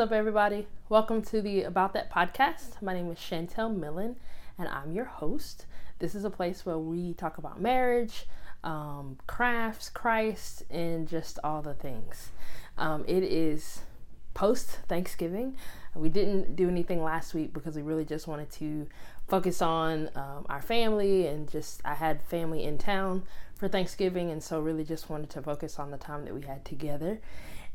up, everybody? Welcome to the About That podcast. My name is Chantel Millin, and I'm your host. This is a place where we talk about marriage, um, crafts, Christ, and just all the things. Um, it is post Thanksgiving. We didn't do anything last week because we really just wanted to focus on um, our family and just I had family in town for Thanksgiving, and so really just wanted to focus on the time that we had together.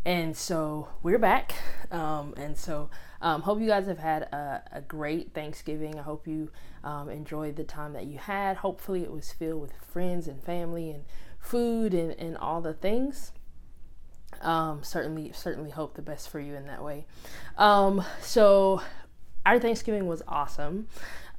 And so we're back. Um, and so um, hope you guys have had a, a great Thanksgiving. I hope you um, enjoyed the time that you had. Hopefully, it was filled with friends and family and food and, and all the things. Um, certainly, certainly hope the best for you in that way. Um, so our Thanksgiving was awesome.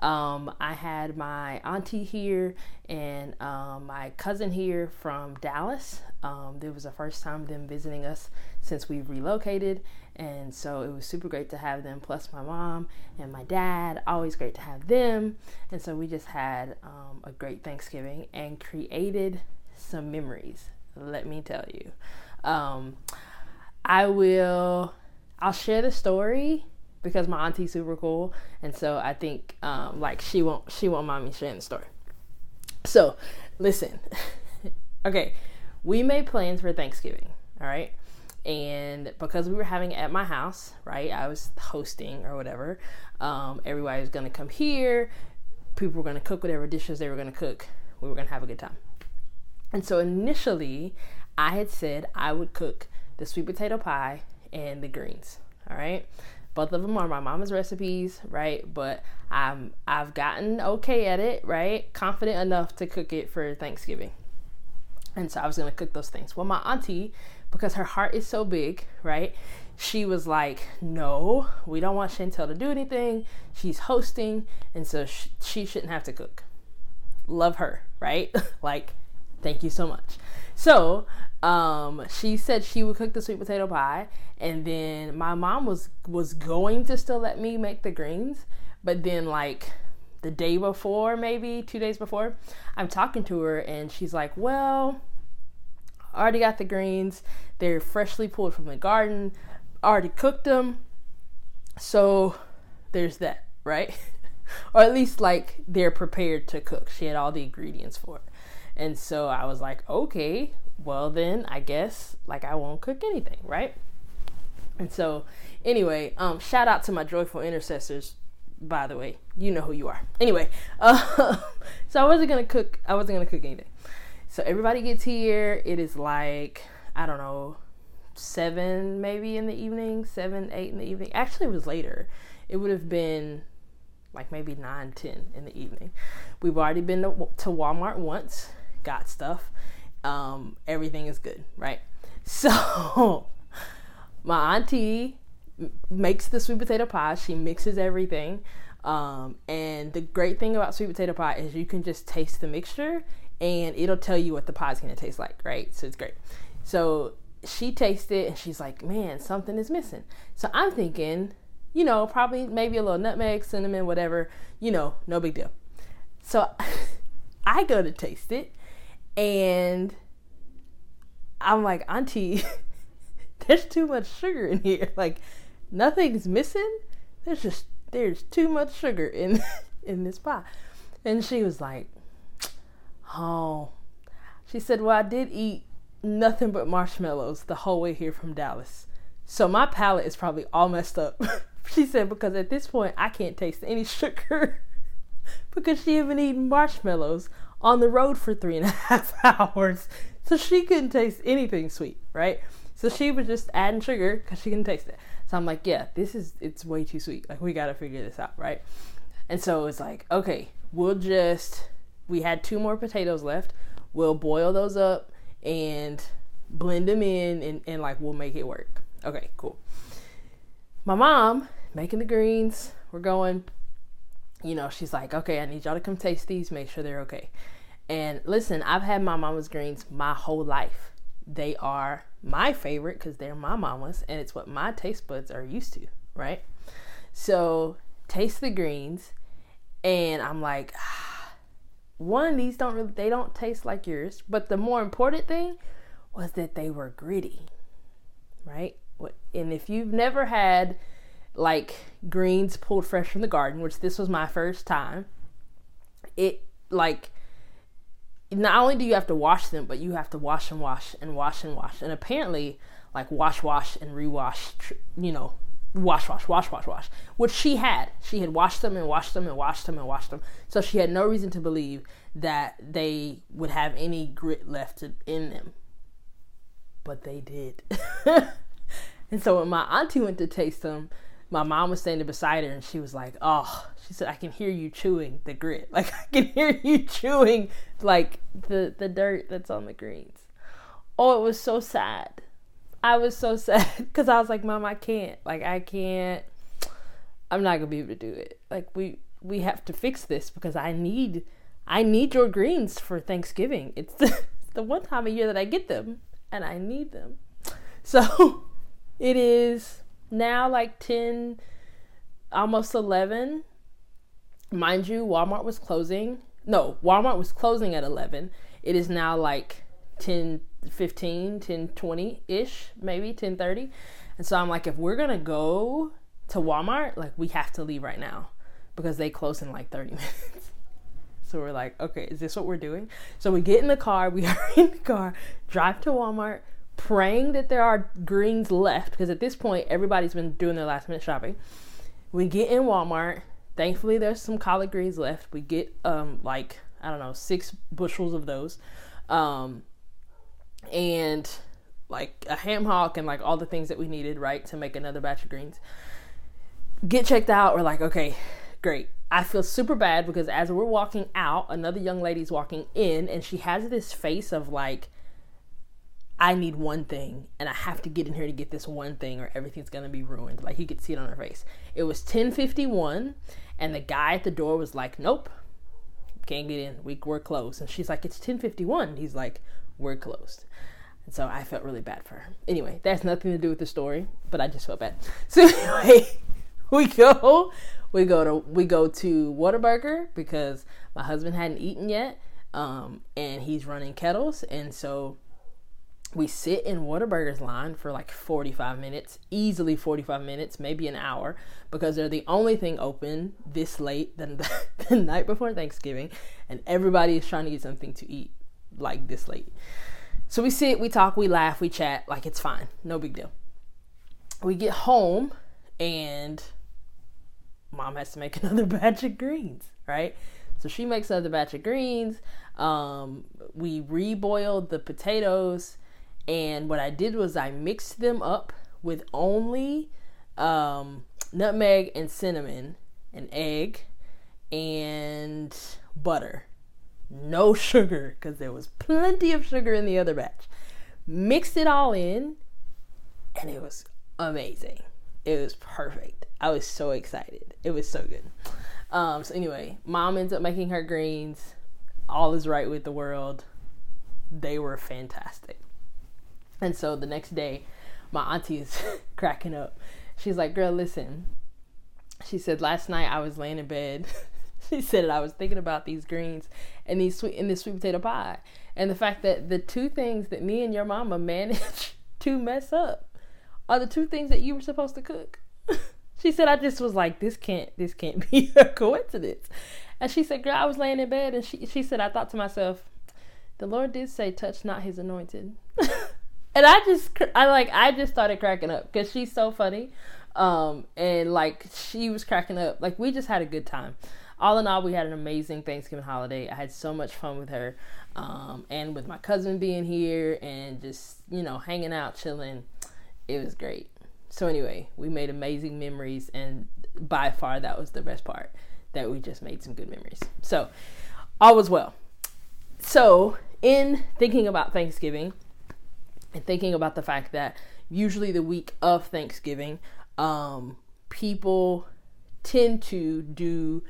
Um, I had my auntie here and um, my cousin here from Dallas. Um, it was the first time them visiting us since we relocated, and so it was super great to have them. Plus, my mom and my dad, always great to have them. And so we just had um, a great Thanksgiving and created some memories. Let me tell you. Um, I will. I'll share the story because my auntie's super cool, and so I think um, like she won't she won't mind me sharing the story. So, listen, okay, we made plans for Thanksgiving, all right, and because we were having it at my house, right, I was hosting or whatever. Um, everybody was gonna come here. People were gonna cook whatever dishes they were gonna cook. We were gonna have a good time. And so initially, I had said I would cook the sweet potato pie and the greens. All right. Both of them are my mama's recipes, right? But I'm I've gotten okay at it, right? Confident enough to cook it for Thanksgiving. And so I was gonna cook those things. Well, my auntie, because her heart is so big, right? She was like, "No, we don't want Chantel to do anything. She's hosting, and so sh- she shouldn't have to cook." Love her, right? like, thank you so much. So um, she said she would cook the sweet potato pie, and then my mom was was going to still let me make the greens, but then like the day before, maybe two days before, I'm talking to her, and she's like, "Well, already got the greens. They're freshly pulled from the garden. Already cooked them, so there's that, right?" or at least like they're prepared to cook. She had all the ingredients for it. And so I was like, okay, well then I guess like I won't cook anything, right? And so anyway, um, shout out to my joyful intercessors. By the way, you know who you are. Anyway, uh, so I wasn't gonna cook. I wasn't gonna cook anything. So everybody gets here. It is like I don't know, seven maybe in the evening, seven, eight in the evening. Actually, it was later. It would have been like maybe nine, ten in the evening. We've already been to, to Walmart once got stuff. Um, everything is good, right? So my auntie makes the sweet potato pie. She mixes everything. Um, and the great thing about sweet potato pie is you can just taste the mixture and it'll tell you what the going to taste like, right? So it's great. So she tastes it and she's like, man, something is missing. So I'm thinking, you know, probably maybe a little nutmeg, cinnamon, whatever, you know, no big deal. So I go to taste it and I'm like, Auntie, there's too much sugar in here. Like, nothing's missing. There's just there's too much sugar in in this pie. And she was like, Oh. She said, Well, I did eat nothing but marshmallows the whole way here from Dallas. So my palate is probably all messed up. she said, because at this point I can't taste any sugar because she haven't eaten marshmallows on the road for three and a half hours. So she couldn't taste anything sweet, right? So she was just adding sugar because she couldn't taste it. So I'm like, yeah, this is, it's way too sweet. Like, we got to figure this out, right? And so it's like, okay, we'll just, we had two more potatoes left. We'll boil those up and blend them in and, and like, we'll make it work. Okay, cool. My mom making the greens. We're going you know, she's like, okay, I need y'all to come taste these, make sure they're okay. And listen, I've had my mama's greens my whole life. They are my favorite because they're my mama's and it's what my taste buds are used to, right? So, taste the greens, and I'm like, ah, one, these don't really, they don't taste like yours. But the more important thing was that they were gritty, right? And if you've never had like greens pulled fresh from the garden, which this was my first time, it like not only do you have to wash them, but you have to wash and wash and wash and wash. And apparently, like wash, wash, and rewash, you know, wash, wash, wash, wash, wash, which she had. She had washed them and washed them and washed them and washed them. So she had no reason to believe that they would have any grit left in them. But they did. and so when my auntie went to taste them, my mom was standing beside her and she was like, Oh, she said, I can hear you chewing the grit. Like I can hear you chewing like the the dirt that's on the greens. Oh, it was so sad. I was so sad because I was like, Mom, I can't. Like I can't I'm not gonna be able to do it. Like we we have to fix this because I need I need your greens for Thanksgiving. It's the, the one time a year that I get them and I need them. So it is now like 10 almost 11 mind you walmart was closing no walmart was closing at 11 it is now like 10 15 10 20 ish maybe 10 30 and so i'm like if we're gonna go to walmart like we have to leave right now because they close in like 30 minutes so we're like okay is this what we're doing so we get in the car we are in the car drive to walmart praying that there are greens left because at this point everybody's been doing their last minute shopping. We get in Walmart. Thankfully, there's some collard greens left. We get um like I don't know six bushels of those, um, and like a ham hock and like all the things that we needed right to make another batch of greens. Get checked out. We're like, okay, great. I feel super bad because as we're walking out, another young lady's walking in, and she has this face of like I need one thing and I have to get in here to get this one thing or everything's gonna be ruined. Like you could see it on her face. It was 1051 and the guy at the door was like, Nope, can't get in. We, we're closed. And she's like, It's 1051. He's like, We're closed. And so I felt really bad for her. Anyway, that's nothing to do with the story, but I just felt bad. So anyway, we go we go to we go to Whataburger because my husband hadn't eaten yet. Um, and he's running kettles and so we sit in Whataburger's line for like 45 minutes, easily 45 minutes, maybe an hour, because they're the only thing open this late than the, the night before Thanksgiving, and everybody is trying to get something to eat like this late. So we sit, we talk, we laugh, we chat, like it's fine, no big deal. We get home, and mom has to make another batch of greens, right? So she makes another batch of greens. Um, we reboiled the potatoes and what I did was I mixed them up with only um, nutmeg and cinnamon, an egg, and butter. No sugar because there was plenty of sugar in the other batch. Mixed it all in, and it was amazing. It was perfect. I was so excited. It was so good. Um, so anyway, mom ends up making her greens. All is right with the world. They were fantastic. And so the next day, my auntie is cracking up. She's like, Girl, listen. She said, Last night I was laying in bed. she said, I was thinking about these greens and these sweet and this sweet potato pie. And the fact that the two things that me and your mama managed to mess up are the two things that you were supposed to cook. she said, I just was like, This can't this can't be a coincidence. And she said, Girl, I was laying in bed and she she said, I thought to myself, the Lord did say, touch not his anointed. and I just I like I just started cracking up because she's so funny, um, and like she was cracking up. Like we just had a good time. All in all, we had an amazing Thanksgiving holiday. I had so much fun with her, um, and with my cousin being here and just you know hanging out, chilling. It was great. So anyway, we made amazing memories, and by far that was the best part. That we just made some good memories. So all was well. So in thinking about Thanksgiving and thinking about the fact that usually the week of Thanksgiving, um, people tend to do,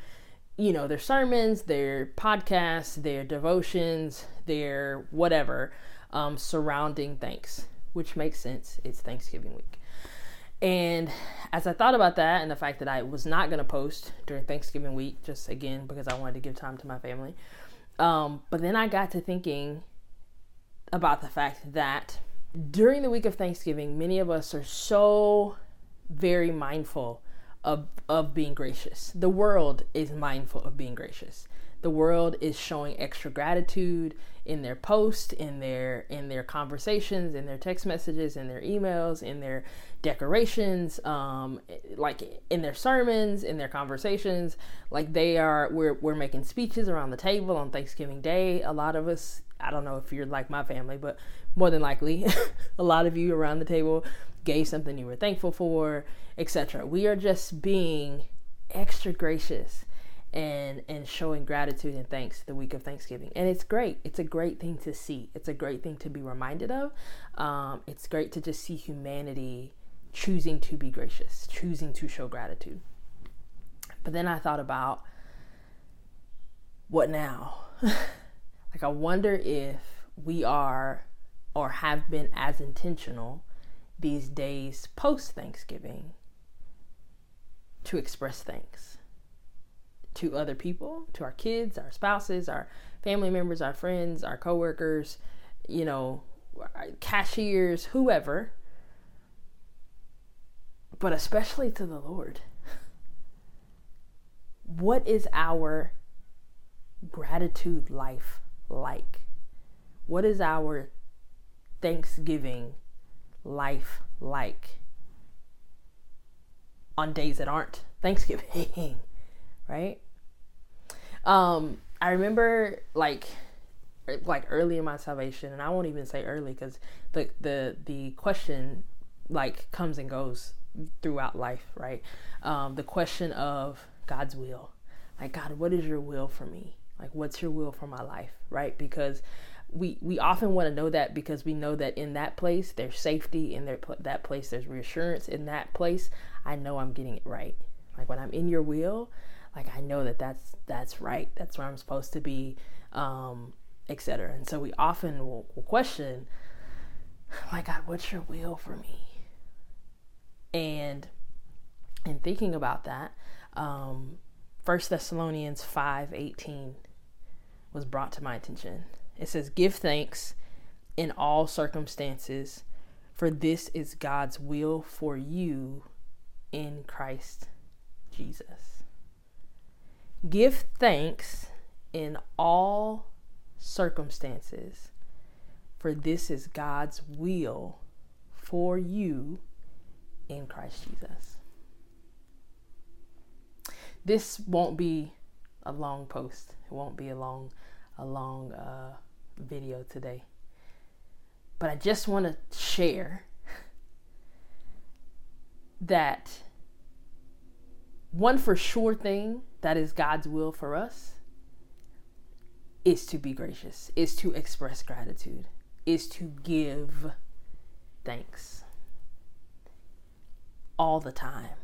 you know, their sermons, their podcasts, their devotions, their whatever um, surrounding thanks, which makes sense. It's Thanksgiving week. And as I thought about that and the fact that I was not going to post during Thanksgiving week, just again because I wanted to give time to my family, um, but then I got to thinking about the fact that during the week of Thanksgiving, many of us are so very mindful of, of being gracious. The world is mindful of being gracious. The world is showing extra gratitude in their posts, in their in their conversations, in their text messages, in their emails, in their decorations, um, like in their sermons, in their conversations. Like they are, we're we're making speeches around the table on Thanksgiving Day. A lot of us, I don't know if you're like my family, but more than likely, a lot of you around the table gave something you were thankful for, etc. We are just being extra gracious and and showing gratitude and thanks the week of Thanksgiving. And it's great. It's a great thing to see. It's a great thing to be reminded of. Um, it's great to just see humanity choosing to be gracious, choosing to show gratitude. But then I thought about what now? like I wonder if we are or have been as intentional these days post Thanksgiving to express thanks to other people, to our kids, our spouses, our family members, our friends, our coworkers, you know, cashiers, whoever, but especially to the Lord. What is our gratitude life like? What is our Thanksgiving life like on days that aren't Thanksgiving, right? Um, I remember like like early in my salvation, and I won't even say early because the the the question like comes and goes throughout life, right? Um, the question of God's will, like God, what is your will for me? Like, what's your will for my life, right? Because we we often want to know that because we know that in that place there's safety in there that place there's reassurance in that place i know i'm getting it right. Like when i'm in your will like i know that that's that's right. That's where i'm supposed to be um etc and so we often will, will question like god what's your will for me? And in thinking about that um first thessalonians 5 18 was brought to my attention it says, Give thanks in all circumstances, for this is God's will for you in Christ Jesus. Give thanks in all circumstances, for this is God's will for you in Christ Jesus. This won't be a long post. It won't be a long, a long uh, video today. But I just want to share that one for sure thing that is God's will for us is to be gracious, is to express gratitude, is to give thanks all the time.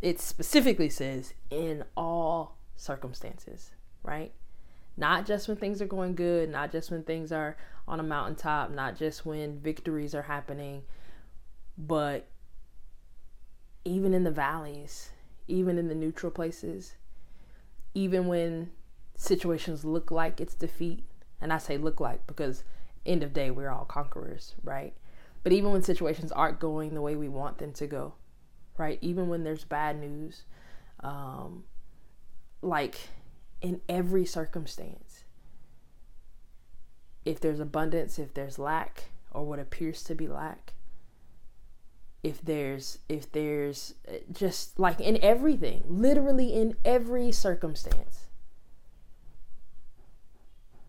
It specifically says in all circumstances, right? Not just when things are going good, not just when things are on a mountaintop, not just when victories are happening, but even in the valleys, even in the neutral places, even when situations look like it's defeat. And I say look like because end of day we're all conquerors, right? But even when situations aren't going the way we want them to go, right? Even when there's bad news, um, like in every circumstance. If there's abundance, if there's lack, or what appears to be lack, if there's if there's uh, just like in everything, literally in every circumstance.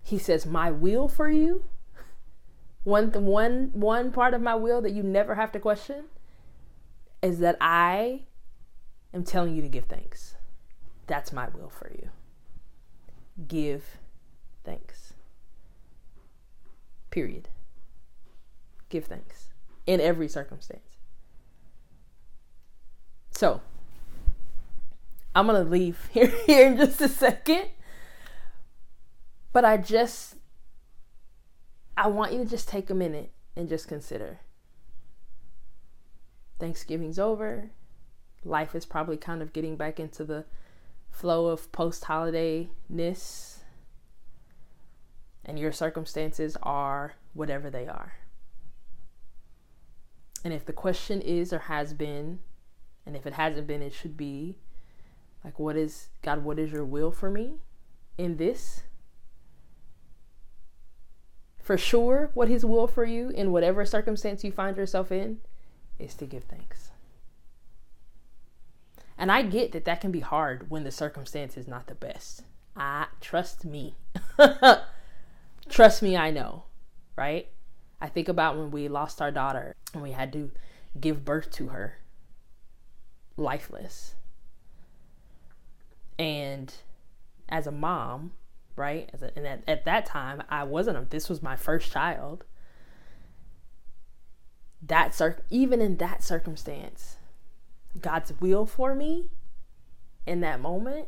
He says, "My will for you." One one one part of my will that you never have to question is that I am telling you to give thanks. That's my will for you give thanks. Period. Give thanks in every circumstance. So, I'm going to leave here, here in just a second. But I just, I want you to just take a minute and just consider. Thanksgiving's over. Life is probably kind of getting back into the flow of post holiday ness and your circumstances are whatever they are. And if the question is or has been, and if it hasn't been, it should be like, what is, God, what is your will for me in this? For sure, what His will for you in whatever circumstance you find yourself in is to give thanks. And I get that that can be hard when the circumstance is not the best. I trust me. trust me, I know, right? I think about when we lost our daughter and we had to give birth to her lifeless. And as a mom, right? A, and at, at that time, I wasn't, a, this was my first child. That cir- even in that circumstance, God's will for me in that moment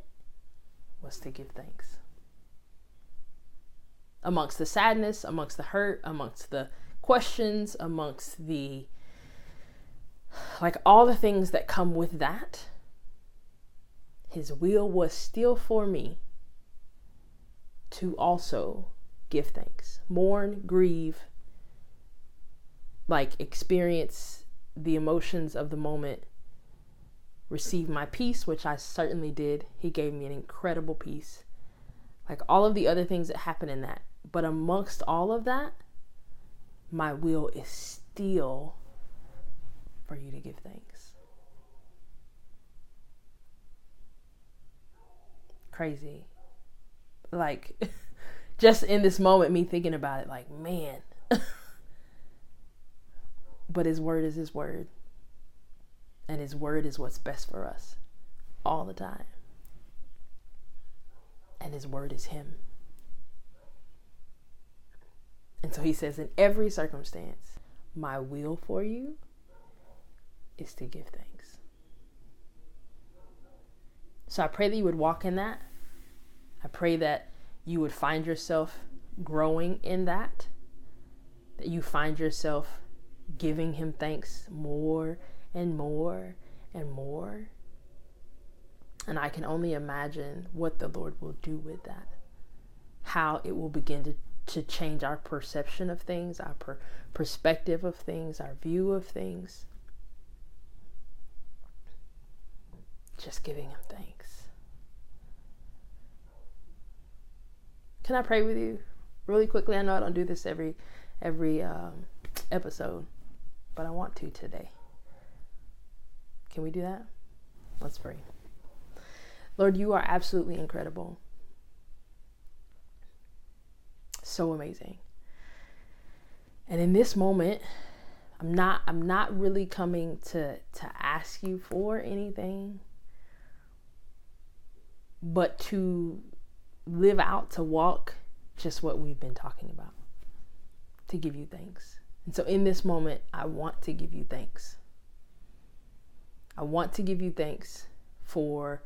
was to give thanks. Amongst the sadness, amongst the hurt, amongst the questions, amongst the like all the things that come with that, his will was still for me to also give thanks, mourn, grieve, like experience the emotions of the moment, receive my peace, which I certainly did. He gave me an incredible peace. Like all of the other things that happen in that. But amongst all of that, my will is still for you to give thanks. Crazy. Like, just in this moment, me thinking about it, like, man. but His word is His word. And His word is what's best for us all the time. And His word is Him. And so he says, in every circumstance, my will for you is to give thanks. So I pray that you would walk in that. I pray that you would find yourself growing in that, that you find yourself giving him thanks more and more and more. And I can only imagine what the Lord will do with that, how it will begin to to change our perception of things, our per- perspective of things, our view of things. Just giving Him thanks. Can I pray with you really quickly? I know I don't do this every every um, episode, but I want to today. Can we do that? Let's pray. Lord, you are absolutely incredible so amazing. And in this moment, I'm not I'm not really coming to to ask you for anything, but to live out to walk just what we've been talking about. To give you thanks. And so in this moment, I want to give you thanks. I want to give you thanks for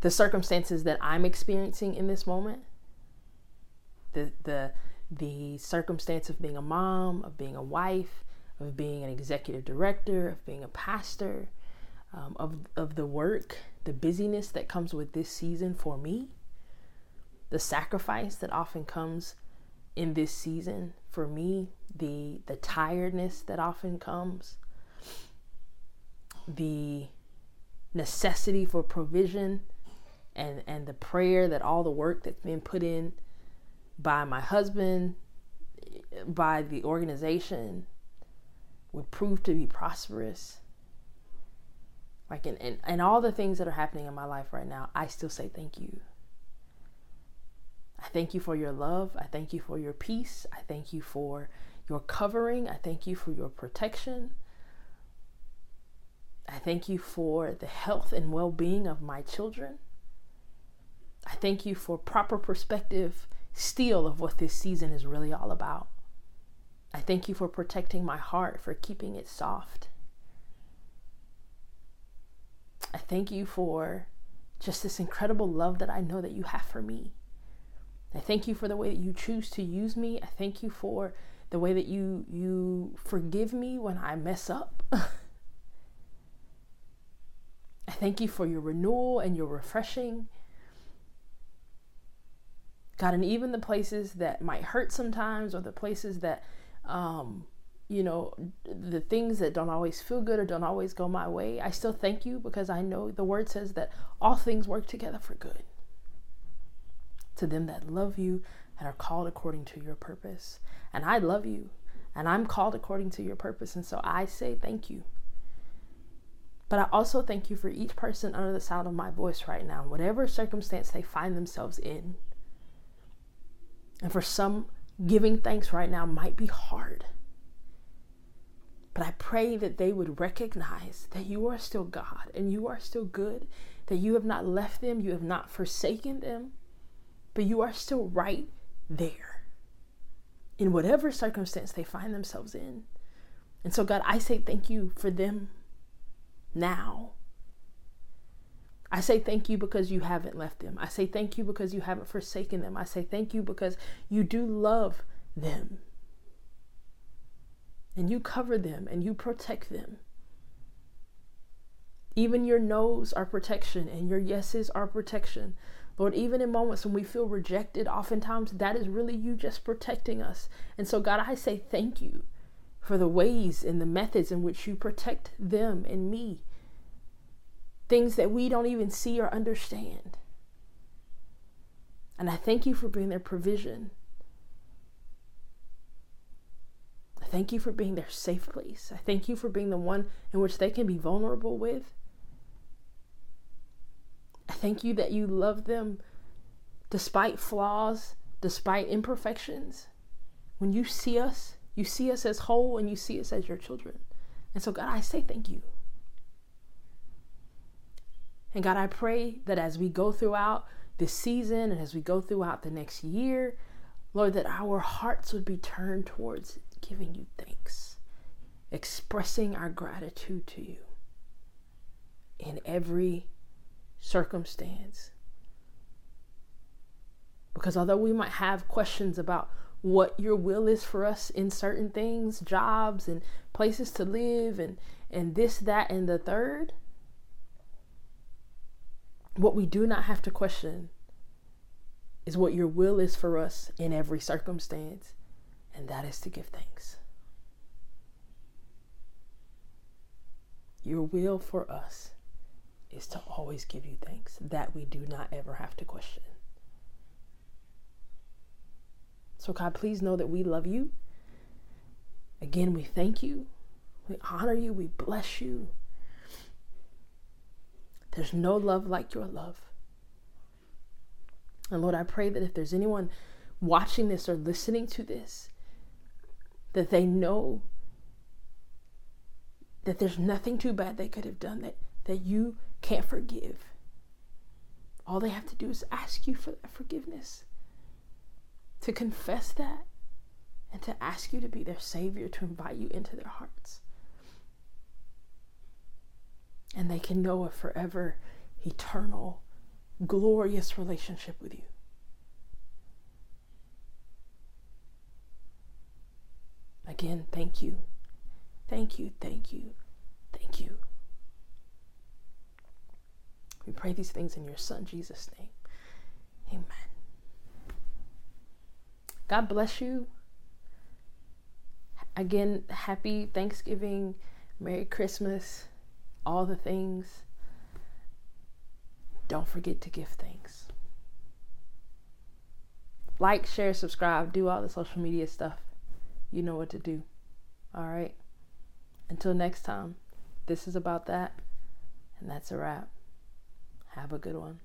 the circumstances that I'm experiencing in this moment. The the the circumstance of being a mom, of being a wife, of being an executive director, of being a pastor, um, of of the work, the busyness that comes with this season for me, the sacrifice that often comes in this season for me, the the tiredness that often comes, the necessity for provision and and the prayer that all the work that's been put in by my husband, by the organization, would prove to be prosperous. Like, and, and, and all the things that are happening in my life right now, I still say thank you. I thank you for your love. I thank you for your peace. I thank you for your covering. I thank you for your protection. I thank you for the health and well being of my children. I thank you for proper perspective still of what this season is really all about. I thank you for protecting my heart, for keeping it soft. I thank you for just this incredible love that I know that you have for me. I thank you for the way that you choose to use me. I thank you for the way that you you forgive me when I mess up. I thank you for your renewal and your refreshing. God, and even the places that might hurt sometimes, or the places that, um, you know, the things that don't always feel good or don't always go my way, I still thank you because I know the word says that all things work together for good to them that love you and are called according to your purpose. And I love you and I'm called according to your purpose. And so I say thank you. But I also thank you for each person under the sound of my voice right now, whatever circumstance they find themselves in. And for some, giving thanks right now might be hard. But I pray that they would recognize that you are still God and you are still good, that you have not left them, you have not forsaken them, but you are still right there in whatever circumstance they find themselves in. And so, God, I say thank you for them now. I say thank you because you haven't left them. I say thank you because you haven't forsaken them. I say thank you because you do love them. And you cover them and you protect them. Even your no's are protection and your yeses are protection. Lord, even in moments when we feel rejected, oftentimes that is really you just protecting us. And so, God, I say thank you for the ways and the methods in which you protect them and me. Things that we don't even see or understand. And I thank you for being their provision. I thank you for being their safe place. I thank you for being the one in which they can be vulnerable with. I thank you that you love them despite flaws, despite imperfections. When you see us, you see us as whole and you see us as your children. And so, God, I say thank you. And God, I pray that as we go throughout this season and as we go throughout the next year, Lord, that our hearts would be turned towards giving you thanks, expressing our gratitude to you in every circumstance. Because although we might have questions about what your will is for us in certain things, jobs and places to live and and this that and the third, what we do not have to question is what your will is for us in every circumstance, and that is to give thanks. Your will for us is to always give you thanks. That we do not ever have to question. So, God, please know that we love you. Again, we thank you. We honor you. We bless you. There's no love like your love. And Lord, I pray that if there's anyone watching this or listening to this, that they know that there's nothing too bad they could have done, that, that you can't forgive. All they have to do is ask you for forgiveness, to confess that, and to ask you to be their Savior, to invite you into their hearts. And they can know a forever, eternal, glorious relationship with you. Again, thank you. Thank you, thank you, thank you. We pray these things in your Son, Jesus' name. Amen. God bless you. Again, happy Thanksgiving, Merry Christmas, all the things. Don't forget to give thanks. Like, share, subscribe, do all the social media stuff. You know what to do. All right. Until next time, this is about that, and that's a wrap. Have a good one.